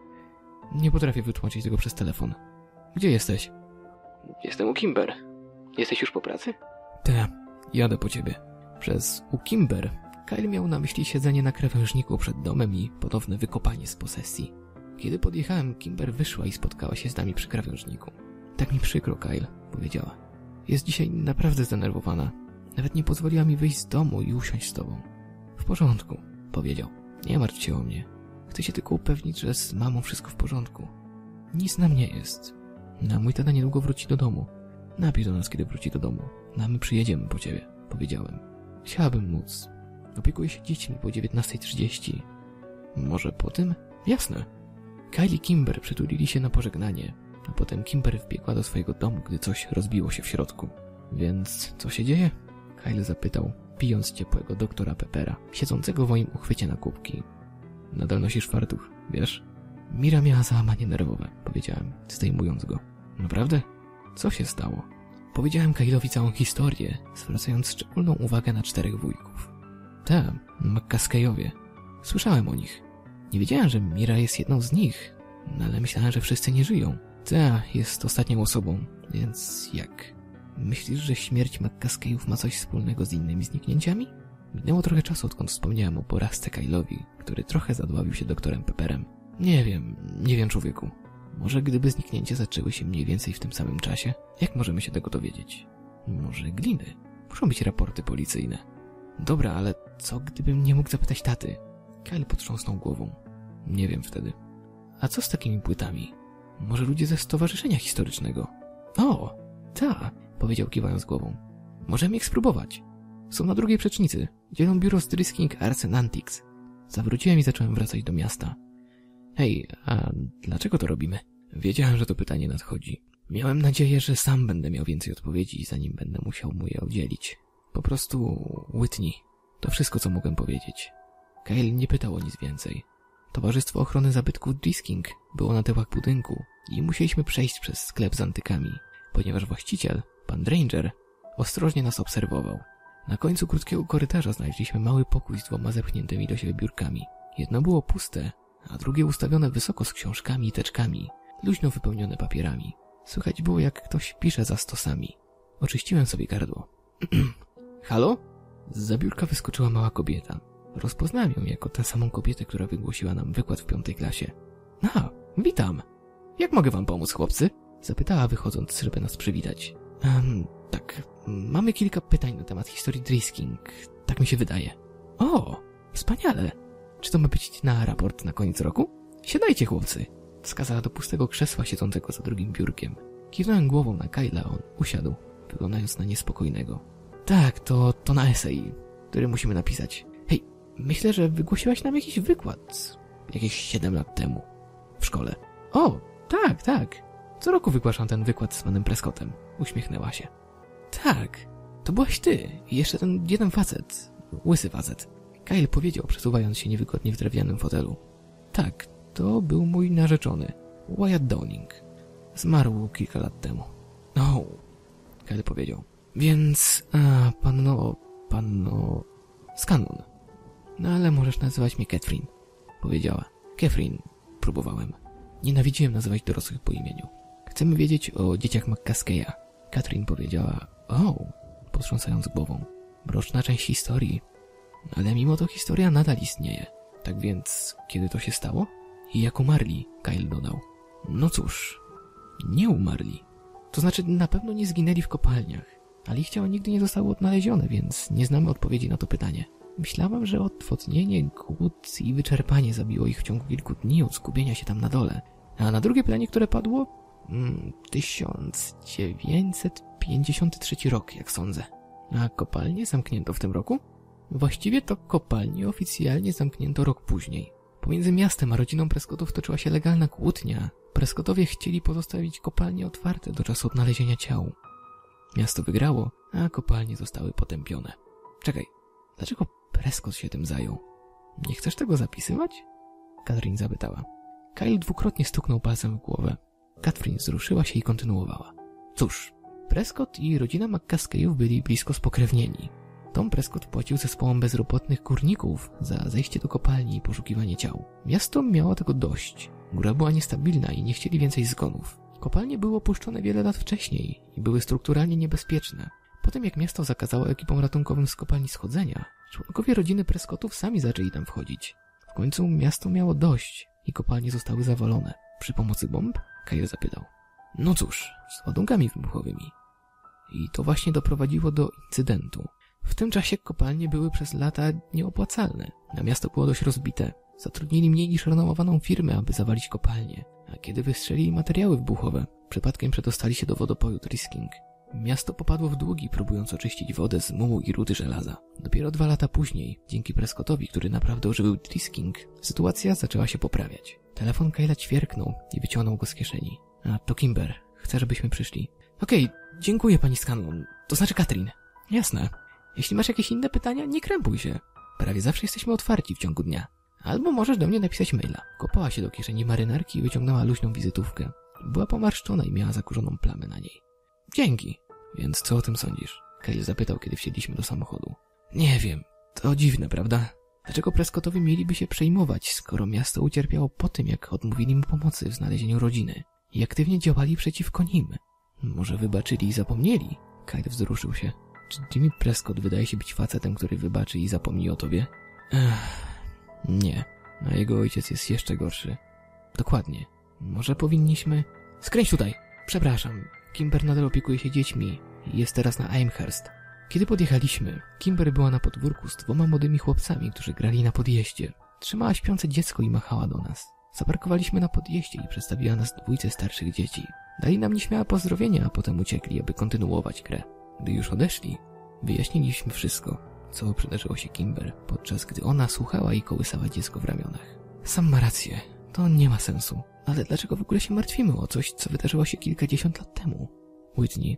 Nie potrafię wytłumaczyć tego przez telefon. Gdzie jesteś? Jestem u Kimber. Jesteś już po pracy? Tak, jadę po ciebie. Przez u Kimber Kyle miał na myśli siedzenie na krawężniku przed domem i ponowne wykopanie z posesji. Kiedy podjechałem, Kimber wyszła i spotkała się z nami przy krawężniku. Tak mi przykro, Kyle, powiedziała. Jest dzisiaj naprawdę zdenerwowana. Nawet nie pozwoliła mi wyjść z domu i usiąść z tobą. W porządku, powiedział. Nie martw się o mnie. Chcę się tylko upewnić, że z mamą wszystko w porządku. Nic nam nie jest. Na mój tata niedługo wróci do domu. Napisz do nas, kiedy wróci do domu. No, a my przyjedziemy po ciebie, powiedziałem. Chciałabym móc. Opiekuję się dziećmi po 19.30. Może po tym? Jasne. Kyle i Kimber przytulili się na pożegnanie, a potem Kimber wbiegła do swojego domu, gdy coś rozbiło się w środku. Więc co się dzieje? Kyle zapytał, pijąc ciepłego doktora Peppera, siedzącego w moim uchwycie na kubki. Nadal nosisz fartuch, wiesz? Mira miała załamanie nerwowe, powiedziałem, zdejmując go. Naprawdę? Co się stało? Powiedziałem Kyle'owi całą historię, zwracając szczególną uwagę na czterech wujków. Tak, McCaskeyowie. Słyszałem o nich. Nie wiedziałem, że Mira jest jedną z nich, no ale myślałem, że wszyscy nie żyją. Ta jest ostatnią osobą, więc jak? Myślisz, że śmierć McCaskeyów ma coś wspólnego z innymi zniknięciami? Minęło trochę czasu, odkąd wspomniałem o porażce Kyle'owi, który trochę zadławił się doktorem Pepperem. Nie wiem, nie wiem człowieku. Może gdyby zniknięcia zaczęły się mniej więcej w tym samym czasie? Jak możemy się tego dowiedzieć? Może gliny? Muszą być raporty policyjne. Dobra, ale co gdybym nie mógł zapytać taty? Kyle potrząsnął głową. Nie wiem wtedy. A co z takimi płytami? Może ludzie ze stowarzyszenia historycznego? O, ta, powiedział kiwając głową. Możemy ich spróbować. Są na drugiej przecznicy. Dzielą biuro z Drisking Arts and. Zawróciłem i zacząłem wracać do miasta. Hej, a dlaczego to robimy? Wiedziałem, że to pytanie nadchodzi. Miałem nadzieję, że sam będę miał więcej odpowiedzi, zanim będę musiał mu je udzielić. Po prostu Whitney. To wszystko, co mogłem powiedzieć. Kyle nie pytał o nic więcej. Towarzystwo Ochrony Zabytków Drisking było na tyłach budynku i musieliśmy przejść przez sklep z antykami, ponieważ właściciel, pan Dranger, ostrożnie nas obserwował. Na końcu krótkiego korytarza znaleźliśmy mały pokój z dwoma zepchniętymi do siebie biurkami. Jedno było puste, a drugie ustawione wysoko z książkami i teczkami, luźno wypełnione papierami. Słychać było, jak ktoś pisze za stosami. Oczyściłem sobie gardło. Halo? Z biurka wyskoczyła mała kobieta. Rozpoznałem ją jako tę samą kobietę, która wygłosiła nam wykład w piątej klasie. A, witam. Jak mogę wam pomóc, chłopcy? Zapytała wychodząc, żeby nas przywitać. Um, tak, mamy kilka pytań na temat historii Drisking. Tak mi się wydaje. O, wspaniale. Czy to ma być na raport na koniec roku? Siadajcie, chłopcy. Wskazała do pustego krzesła siedzącego za drugim biurkiem. Kiwnąłem głową na Kyla, on usiadł, wyglądając na niespokojnego. Tak, to, to na esej, który musimy napisać. Myślę, że wygłosiłaś nam jakiś wykład. Jakieś 7 lat temu. W szkole. O, tak, tak. Co roku wygłaszam ten wykład z panem Prescottem. Uśmiechnęła się. Tak, to byłaś ty i jeszcze ten jeden facet. Łysy facet. Kyle powiedział, przesuwając się niewygodnie w drewnianym fotelu. Tak, to był mój narzeczony, Wyatt Downing. Zmarł kilka lat temu. No, Kyle powiedział. Więc, a, panno, panno, Scanlon. No ale możesz nazywać mnie Catherine, powiedziała. Catherine, próbowałem. Nienawidziłem nazywać dorosłych po imieniu. Chcemy wiedzieć o dzieciach McCaskeya. Catherine powiedziała, o, potrząsając głową. Mroczna część historii. Ale mimo to historia nadal istnieje. Tak więc, kiedy to się stało? I jak umarli, Kyle dodał. No cóż, nie umarli. To znaczy, na pewno nie zginęli w kopalniach, ale ich ciała nigdy nie zostały odnalezione, więc nie znamy odpowiedzi na to pytanie. Myślałam, że odwodnienie, głód i wyczerpanie zabiło ich w ciągu kilku dni od skupienia się tam na dole. A na drugie pytanie, które padło? Hmm, 1953 rok, jak sądzę. A kopalnie zamknięto w tym roku? Właściwie to kopalnie oficjalnie zamknięto rok później. Pomiędzy miastem a rodziną Prescottów toczyła się legalna kłótnia. Prescottowie chcieli pozostawić kopalnie otwarte do czasu odnalezienia ciał. Miasto wygrało, a kopalnie zostały potępione. Czekaj, dlaczego Prescott się tym zajął? Nie chcesz tego zapisywać? Katrin zapytała. Kyle dwukrotnie stuknął palcem w głowę. Katrin wzruszyła się i kontynuowała. Cóż, Prescott i rodzina McCaskeyów byli blisko spokrewnieni. Tom Prescott płacił zespołom bezrobotnych górników za zejście do kopalni i poszukiwanie ciał. Miasto miało tego dość. Góra była niestabilna i nie chcieli więcej zgonów. Kopalnie były opuszczone wiele lat wcześniej i były strukturalnie niebezpieczne. Potem jak miasto zakazało ekipom ratunkowym z kopalni schodzenia, członkowie rodziny Prescottów sami zaczęli tam wchodzić. W końcu miasto miało dość i kopalnie zostały zawalone. Przy pomocy bomb? Kyle zapytał. No cóż, z ładunkami wybuchowymi. I to właśnie doprowadziło do incydentu. W tym czasie kopalnie były przez lata nieopłacalne, a miasto było dość rozbite. Zatrudnili mniej niż renomowaną firmę, aby zawalić kopalnię, a kiedy wystrzelili materiały wybuchowe, przypadkiem przedostali się do wodopoju Trisking. Miasto popadło w długi, próbując oczyścić wodę z mułu i rudy żelaza. Dopiero dwa lata później, dzięki Prescottowi, który naprawdę ożywił Trisking, sytuacja zaczęła się poprawiać. Telefon Kyla ćwierknął i wyciągnął go z kieszeni. A, to Kimber. Chcę, żebyśmy przyszli. Okej, okay, dziękuję pani Scanlon. To znaczy Katrin. Jasne. Jeśli masz jakieś inne pytania, nie krępuj się. Prawie zawsze jesteśmy otwarci w ciągu dnia. Albo możesz do mnie napisać maila. Kopała się do kieszeni marynarki i wyciągnęła luźną wizytówkę. Była pomarszczona i miała zakurzoną plamę na niej. Dzięki. Więc co o tym sądzisz? Kyle zapytał, kiedy wsiedliśmy do samochodu. Nie wiem. To dziwne, prawda? Dlaczego Prescottowi mieliby się przejmować, skoro miasto ucierpiało po tym, jak odmówili mu pomocy w znalezieniu rodziny i aktywnie działali przeciwko nim? Może wybaczyli i zapomnieli? Kyle wzruszył się. Czy Jimmy Prescott wydaje się być facetem, który wybaczy i zapomni o tobie? Ech, nie. A jego ojciec jest jeszcze gorszy. Dokładnie. Może powinniśmy... Skręć tutaj! Przepraszam. Kimber nadal opiekuje się dziećmi i jest teraz na Aimhurst. Kiedy podjechaliśmy, Kimber była na podwórku z dwoma młodymi chłopcami, którzy grali na podjeździe. Trzymała śpiące dziecko i machała do nas. Zaparkowaliśmy na podjeździe i przedstawiła nas dwójce starszych dzieci. Dali nam nieśmiałe pozdrowienia, a potem uciekli, aby kontynuować grę. Gdy już odeszli, wyjaśniliśmy wszystko, co przydarzyło się Kimber, podczas gdy ona słuchała i kołysała dziecko w ramionach. Sam ma rację, to nie ma sensu. Ale dlaczego w ogóle się martwimy o coś, co wydarzyło się kilkadziesiąt lat temu? Whitney,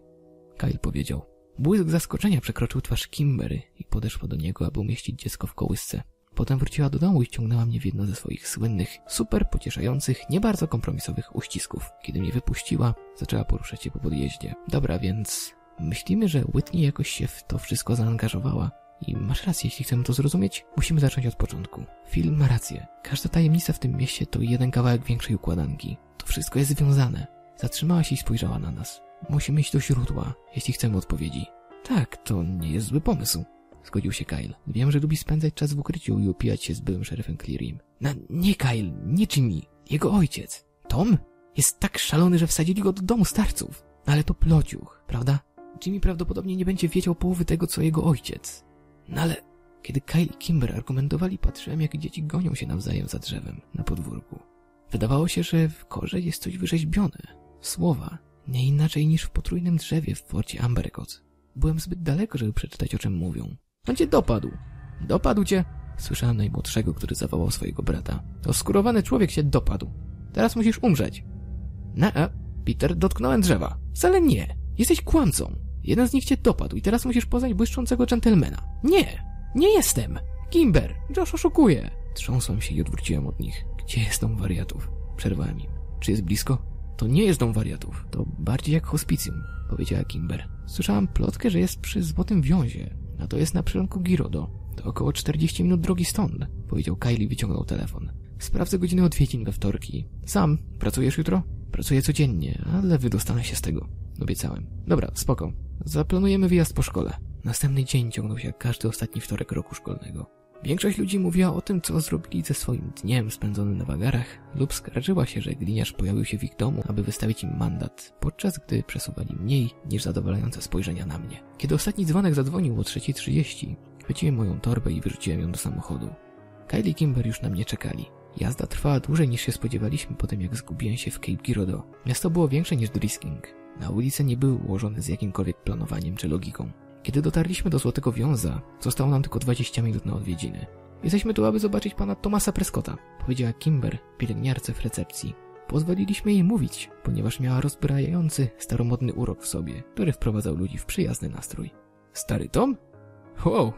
Kyle powiedział. Błysk zaskoczenia przekroczył twarz Kimbery i podeszła do niego, aby umieścić dziecko w kołysce. Potem wróciła do domu i ściągnęła mnie w jedno ze swoich słynnych, super pocieszających, nie bardzo kompromisowych uścisków. Kiedy mnie wypuściła, zaczęła poruszać się po podjeździe. Dobra, więc myślimy, że Whitney jakoś się w to wszystko zaangażowała. I masz rację, jeśli chcemy to zrozumieć, musimy zacząć od początku. Film ma rację. Każda tajemnica w tym mieście to jeden kawałek większej układanki. To wszystko jest związane. Zatrzymała się i spojrzała na nas. Musimy iść do źródła, jeśli chcemy odpowiedzi. Tak, to nie jest zły pomysł. Zgodził się Kyle. Wiem, że lubi spędzać czas w ukryciu i upijać się z byłym szeryfem Clearim. No, nie Kyle, nie Jimmy. Jego ojciec. Tom? Jest tak szalony, że wsadzili go do domu starców. Ale to plociuch, prawda? Jimmy prawdopodobnie nie będzie wiedział połowy tego, co jego ojciec. No ale kiedy Kyle i Kimber argumentowali, patrzyłem, jak dzieci gonią się nawzajem za drzewem na podwórku. Wydawało się, że w korze jest coś wyrzeźbione. Słowa. Nie inaczej niż w potrójnym drzewie w forcie Ambercott. Byłem zbyt daleko, żeby przeczytać, o czym mówią. On cię dopadł. Dopadł cię? Słyszałem najmłodszego, który zawołał swojego brata. Oskurowany człowiek się dopadł. Teraz musisz umrzeć. Ne, Peter, dotknąłem drzewa. Wcale nie. Jesteś kłamcą. Jeden z nich cię dopadł i teraz musisz poznać błyszczącego dżentelmena. Nie! Nie jestem! Kimber! Josh oszukuje! Trząsłem się i odwróciłem od nich. Gdzie jest dom wariatów? Przerwałem im. Czy jest blisko? To nie jest dom wariatów. To bardziej jak hospicjum, powiedziała Kimber. Słyszałam plotkę, że jest przy Złotym Wiązie, a to jest na przylądku Girodo. To około 40 minut drogi stąd, powiedział Kylie i wyciągnął telefon. Sprawdzę godziny odwiedzin we wtorki. Sam, pracujesz jutro? Pracuję codziennie, ale wydostanę się z tego. Obiecałem. Dobra, spoko. Zaplanujemy wyjazd po szkole. Następny dzień ciągnął się jak każdy ostatni wtorek roku szkolnego. Większość ludzi mówiła o tym, co zrobili ze swoim dniem spędzonym na wagarach, lub skarżyła się, że gliniarz pojawił się w ich domu, aby wystawić im mandat, podczas gdy przesuwali mniej niż zadowalające spojrzenia na mnie. Kiedy ostatni dzwonek zadzwonił o 3.30, chwyciłem moją torbę i wyrzuciłem ją do samochodu. Kylie i Kimber już na mnie czekali. Jazda trwała dłużej niż się spodziewaliśmy po tym, jak zgubiłem się w Cape Girardeau. Miasto było większe niż Drisking. Na ulice nie były ułożone z jakimkolwiek planowaniem czy logiką. Kiedy dotarliśmy do Złotego Wiąza, zostało nam tylko 20 minut na odwiedziny. Jesteśmy tu, aby zobaczyć pana Tomasa Prescotta, powiedziała Kimber, pielęgniarce w recepcji. Pozwoliliśmy jej mówić, ponieważ miała rozbrajający, staromodny urok w sobie, który wprowadzał ludzi w przyjazny nastrój. Stary Tom? Wow,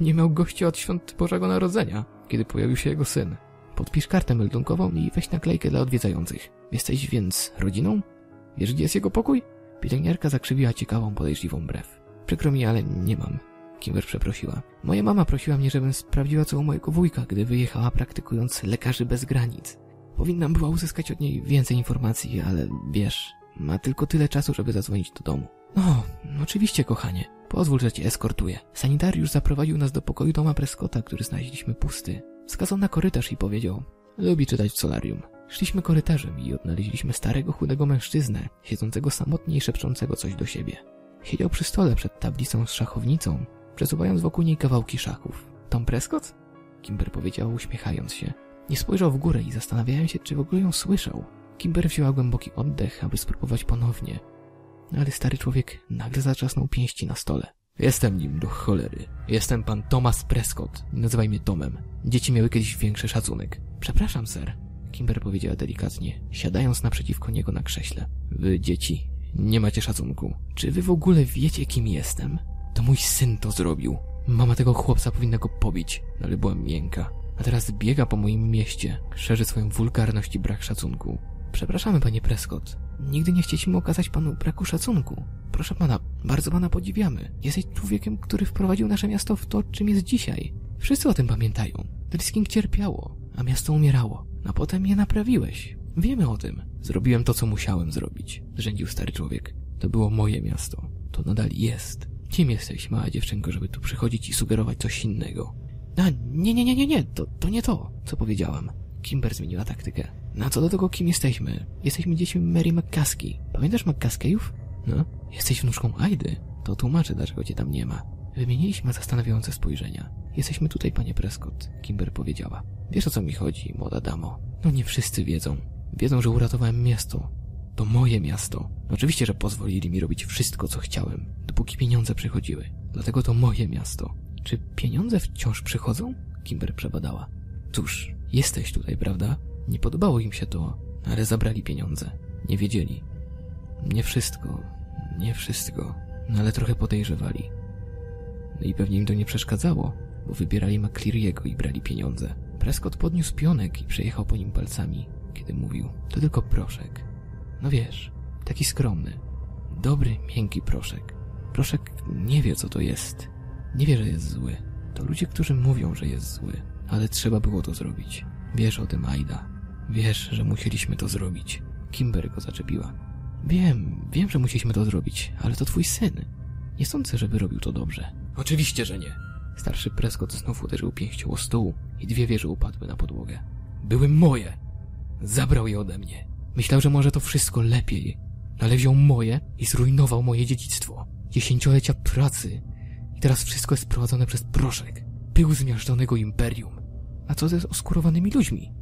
nie miał gości od świąt Bożego Narodzenia, kiedy pojawił się jego syn. Podpisz kartę meldunkową i weź naklejkę dla odwiedzających. Jesteś więc rodziną? Wiesz, gdzie jest jego pokój? Pielęgniarka zakrzywiła ciekawą, podejrzliwą brew. Przykro mi, ale nie mam. Kimber przeprosiła. Moja mama prosiła mnie, żebym sprawdziła co u mojego wujka, gdy wyjechała praktykując lekarzy bez granic. Powinnam była uzyskać od niej więcej informacji, ale wiesz, ma tylko tyle czasu, żeby zadzwonić do domu. No, oczywiście, kochanie. Pozwól, że cię eskortuję. Sanitariusz zaprowadził nas do pokoju Toma Prescotta, który znaleźliśmy pusty. Wskazał na korytarz i powiedział, lubi czytać w solarium. Szliśmy korytarzem i odnaleźliśmy starego, chudego mężczyznę, siedzącego samotnie i szepczącego coś do siebie. Siedział przy stole przed tablicą z szachownicą, przesuwając wokół niej kawałki szachów. Tom Prescott? Kimber powiedziała uśmiechając się. Nie spojrzał w górę i zastanawiałem się, czy w ogóle ją słyszał. Kimber wzięła głęboki oddech, aby spróbować ponownie. Ale stary człowiek nagle zatrzasnął pięści na stole. Jestem nim, do cholery. Jestem pan Thomas Prescott. Nazywaj mnie Tomem. Dzieci miały kiedyś większy szacunek. Przepraszam, ser. Kimber powiedziała delikatnie, siadając naprzeciwko niego na krześle. Wy, dzieci, nie macie szacunku. Czy wy w ogóle wiecie, kim jestem? To mój syn to zrobił. Mama tego chłopca powinna go pobić, ale była miękka. A teraz biega po moim mieście, szerzy swoją wulgarność i brak szacunku. Przepraszamy, panie Prescott. Nigdy nie chcieliśmy okazać panu braku szacunku. Proszę pana, bardzo pana podziwiamy. Jesteś człowiekiem, który wprowadził nasze miasto w to, czym jest dzisiaj. Wszyscy o tym pamiętają. Drisking cierpiało, a miasto umierało. A potem je naprawiłeś. Wiemy o tym. Zrobiłem to, co musiałem zrobić. Zrzędził stary człowiek. To było moje miasto. To nadal jest. Kim jesteś, mała dziewczynko, żeby tu przychodzić i sugerować coś innego? A, nie, nie, nie, nie, nie, to, to nie to, co powiedziałam. Kimber zmieniła taktykę. Na co do tego, kim jesteśmy? Jesteśmy dziećmi Mary McCaskey. Pamiętasz McCaskeyów? No, jesteś wnuczką Aidy. To tłumaczy, dlaczego cię tam nie ma. Wymieniliśmy zastanawiające spojrzenia. Jesteśmy tutaj, panie Prescott, Kimber powiedziała. Wiesz o co mi chodzi, młoda damo? No nie wszyscy wiedzą. Wiedzą, że uratowałem miasto. To moje miasto. Oczywiście, że pozwolili mi robić wszystko, co chciałem, dopóki pieniądze przychodziły. Dlatego to moje miasto. Czy pieniądze wciąż przychodzą? Kimber przebadała. Cóż, jesteś tutaj, prawda? Nie podobało im się to, ale zabrali pieniądze. Nie wiedzieli. Nie wszystko, nie wszystko, no ale trochę podejrzewali. No i pewnie im to nie przeszkadzało, bo wybierali McCleary'ego i brali pieniądze. Prescott podniósł pionek i przejechał po nim palcami, kiedy mówił, to tylko proszek. No wiesz, taki skromny. Dobry, miękki proszek. Proszek nie wie, co to jest. Nie wie, że jest zły. To ludzie, którzy mówią, że jest zły. Ale trzeba było to zrobić. Wiesz o tym, Aida. Wiesz, że musieliśmy to zrobić. Kimber go zaczepiła. Wiem, wiem, że musieliśmy to zrobić, ale to twój syn. Nie sądzę, żeby robił to dobrze. Oczywiście, że nie. Starszy Prescott znów uderzył pięścią o stół i dwie wieże upadły na podłogę. Były moje. Zabrał je ode mnie. Myślał, że może to wszystko lepiej, ale wziął moje i zrujnował moje dziedzictwo. Dziesięciolecia pracy. I teraz wszystko jest prowadzone przez proszek. Pył zmiażdżonego imperium. A co ze oskurowanymi ludźmi?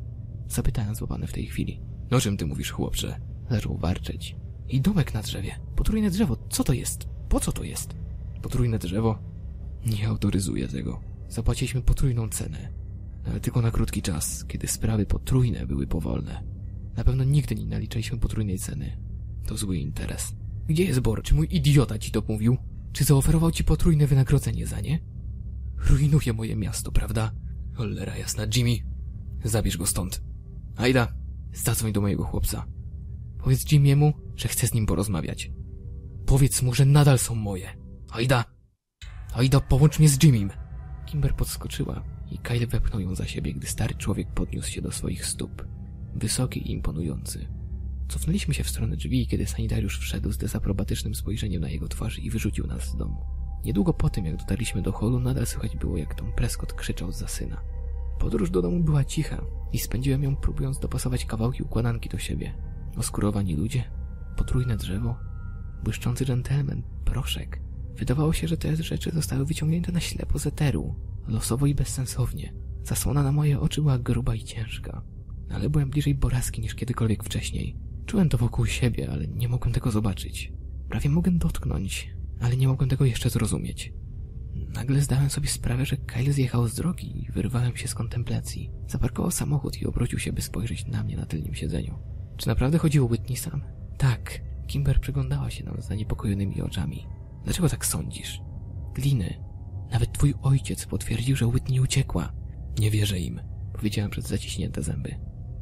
Zapytałem złapany w tej chwili. No czym ty mówisz, chłopcze? Zaczął warczeć. I domek na drzewie. Potrójne drzewo. Co to jest? Po co to jest? Potrójne drzewo? Nie autoryzuję tego. Zapłaciliśmy potrójną cenę. Ale tylko na krótki czas, kiedy sprawy potrójne były powolne. Na pewno nigdy nie naliczaliśmy potrójnej ceny. To zły interes. Gdzie jest Bor? Czy mój idiota ci to mówił? Czy zaoferował ci potrójne wynagrodzenie za nie? Rujnuje moje miasto, prawda? Cholera jasna, Jimmy. Zabierz go stąd. Ajda, zadzwoń do mojego chłopca. Powiedz Jimmy'emu, że chcę z nim porozmawiać. Powiedz mu, że nadal są moje. Aida! Aida, połącz mnie z Jimmym! Kimber podskoczyła i Kyle wepchnął ją za siebie, gdy stary człowiek podniósł się do swoich stóp. Wysoki i imponujący. Cofnęliśmy się w stronę drzwi, kiedy sanitariusz wszedł z dezaprobatycznym spojrzeniem na jego twarz i wyrzucił nas z domu. Niedługo po tym, jak dotarliśmy do holu, nadal słychać było, jak Tom Prescott krzyczał za syna. Podróż do domu była cicha i spędziłem ją próbując dopasować kawałki układanki do siebie. Oskurowani ludzie, potrójne drzewo, błyszczący dżentelmen, proszek. Wydawało się, że te rzeczy zostały wyciągnięte na ślepo z eteru, losowo i bezsensownie. Zasłona na moje oczy była gruba i ciężka, ale byłem bliżej Boraski niż kiedykolwiek wcześniej. Czułem to wokół siebie, ale nie mogłem tego zobaczyć. Prawie mogłem dotknąć, ale nie mogłem tego jeszcze zrozumieć. Nagle zdałem sobie sprawę, że Kyle zjechał z drogi i wyrwałem się z kontemplacji. Zaparkował samochód i obrócił się, by spojrzeć na mnie na tylnym siedzeniu. Czy naprawdę chodziło o Whitney sam? Tak. Kimber przyglądała się nam zaniepokojonymi oczami. Dlaczego tak sądzisz? Gliny. Nawet twój ojciec potwierdził, że Whitney uciekła. Nie wierzę im, powiedziałem przez zaciśnięte zęby.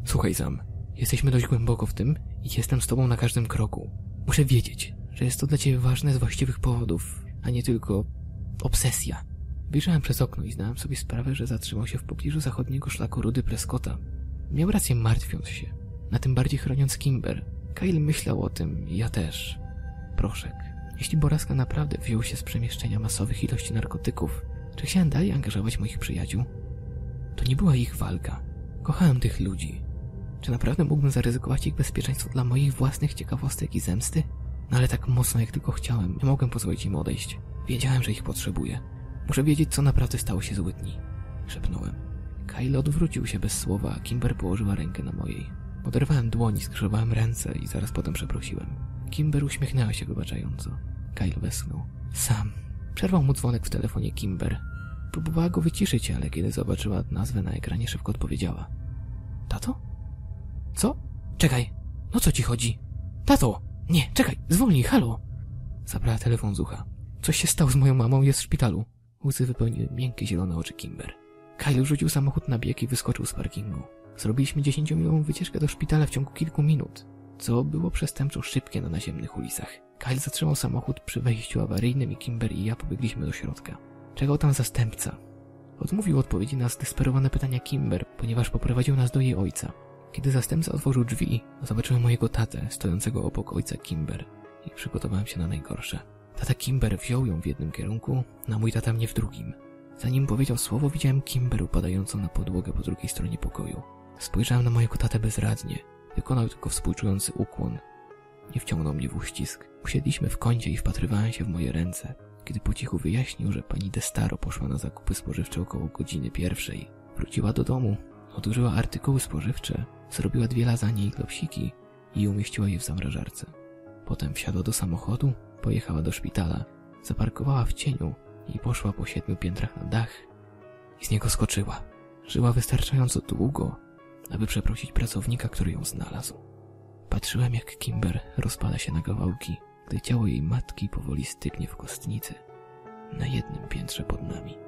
Słuchaj sam, jesteśmy dość głęboko w tym i jestem z tobą na każdym kroku. Muszę wiedzieć, że jest to dla ciebie ważne z właściwych powodów, a nie tylko obsesja. Wyjrzałem przez okno i zdałem sobie sprawę, że zatrzymał się w pobliżu zachodniego szlaku Rudy Prescotta. Miał rację martwiąc się, na tym bardziej chroniąc Kimber. Kyle myślał o tym, ja też. Proszek. Jeśli Boraska naprawdę wziął się z przemieszczenia masowych ilości narkotyków, czy chciałem dalej angażować moich przyjaciół? To nie była ich walka. Kochałem tych ludzi. Czy naprawdę mógłbym zaryzykować ich bezpieczeństwo dla moich własnych ciekawostek i zemsty? No ale tak mocno jak tylko chciałem, nie mogłem pozwolić im odejść. Wiedziałem, że ich potrzebuję. Muszę wiedzieć, co naprawdę stało się z Whitney. Szepnąłem. Kyle odwrócił się bez słowa, a Kimber położyła rękę na mojej. Oderwałem dłoni, skrzyżowałem ręce i zaraz potem przeprosiłem. Kimber uśmiechnęła się wybaczająco. Kyle westchnął. Sam. Przerwał mu dzwonek w telefonie Kimber. Próbowała go wyciszyć, ale kiedy zobaczyła nazwę na ekranie, szybko odpowiedziała. Tato? Co? Czekaj. No co ci chodzi? Tato! Nie, czekaj, zwolnij, halo! Zabrała telefon z ucha. Coś się stało z moją mamą, jest w szpitalu. Łzy wypełniły miękkie zielone oczy Kimber. Kyle rzucił samochód na bieg i wyskoczył z parkingu. Zrobiliśmy dziesięciomilową wycieczkę do szpitala w ciągu kilku minut, co było przestępczo szybkie na naziemnych ulicach. Kyle zatrzymał samochód przy wejściu awaryjnym i Kimber i ja pobiegliśmy do środka. Czekał tam zastępca. Odmówił odpowiedzi na zdesperowane pytania Kimber, ponieważ poprowadził nas do jej ojca. Kiedy zastępca otworzył drzwi, zobaczyłem mojego tatę stojącego obok ojca Kimber i przygotowałem się na najgorsze. Tata Kimber wziął ją w jednym kierunku, a mój tata mnie w drugim. Zanim powiedział słowo, widziałem Kimber upadającą na podłogę po drugiej stronie pokoju. Spojrzałem na mojego tatę bezradnie. Wykonał tylko współczujący ukłon. Nie wciągnął mnie w uścisk. Usiedliśmy w kącie i wpatrywałem się w moje ręce, kiedy po cichu wyjaśnił, że pani Destaro poszła na zakupy spożywcze około godziny pierwszej. Wróciła do domu, odłożyła artykuły spożywcze, zrobiła dwie lasagne i klopsiki i umieściła je w zamrażarce. Potem wsiadła do samochodu, pojechała do szpitala, zaparkowała w cieniu i poszła po siedmiu piętrach na dach i z niego skoczyła. Żyła wystarczająco długo, aby przeprosić pracownika, który ją znalazł. Patrzyłem, jak Kimber rozpada się na kawałki, gdy ciało jej matki powoli stygnie w kostnicy na jednym piętrze pod nami.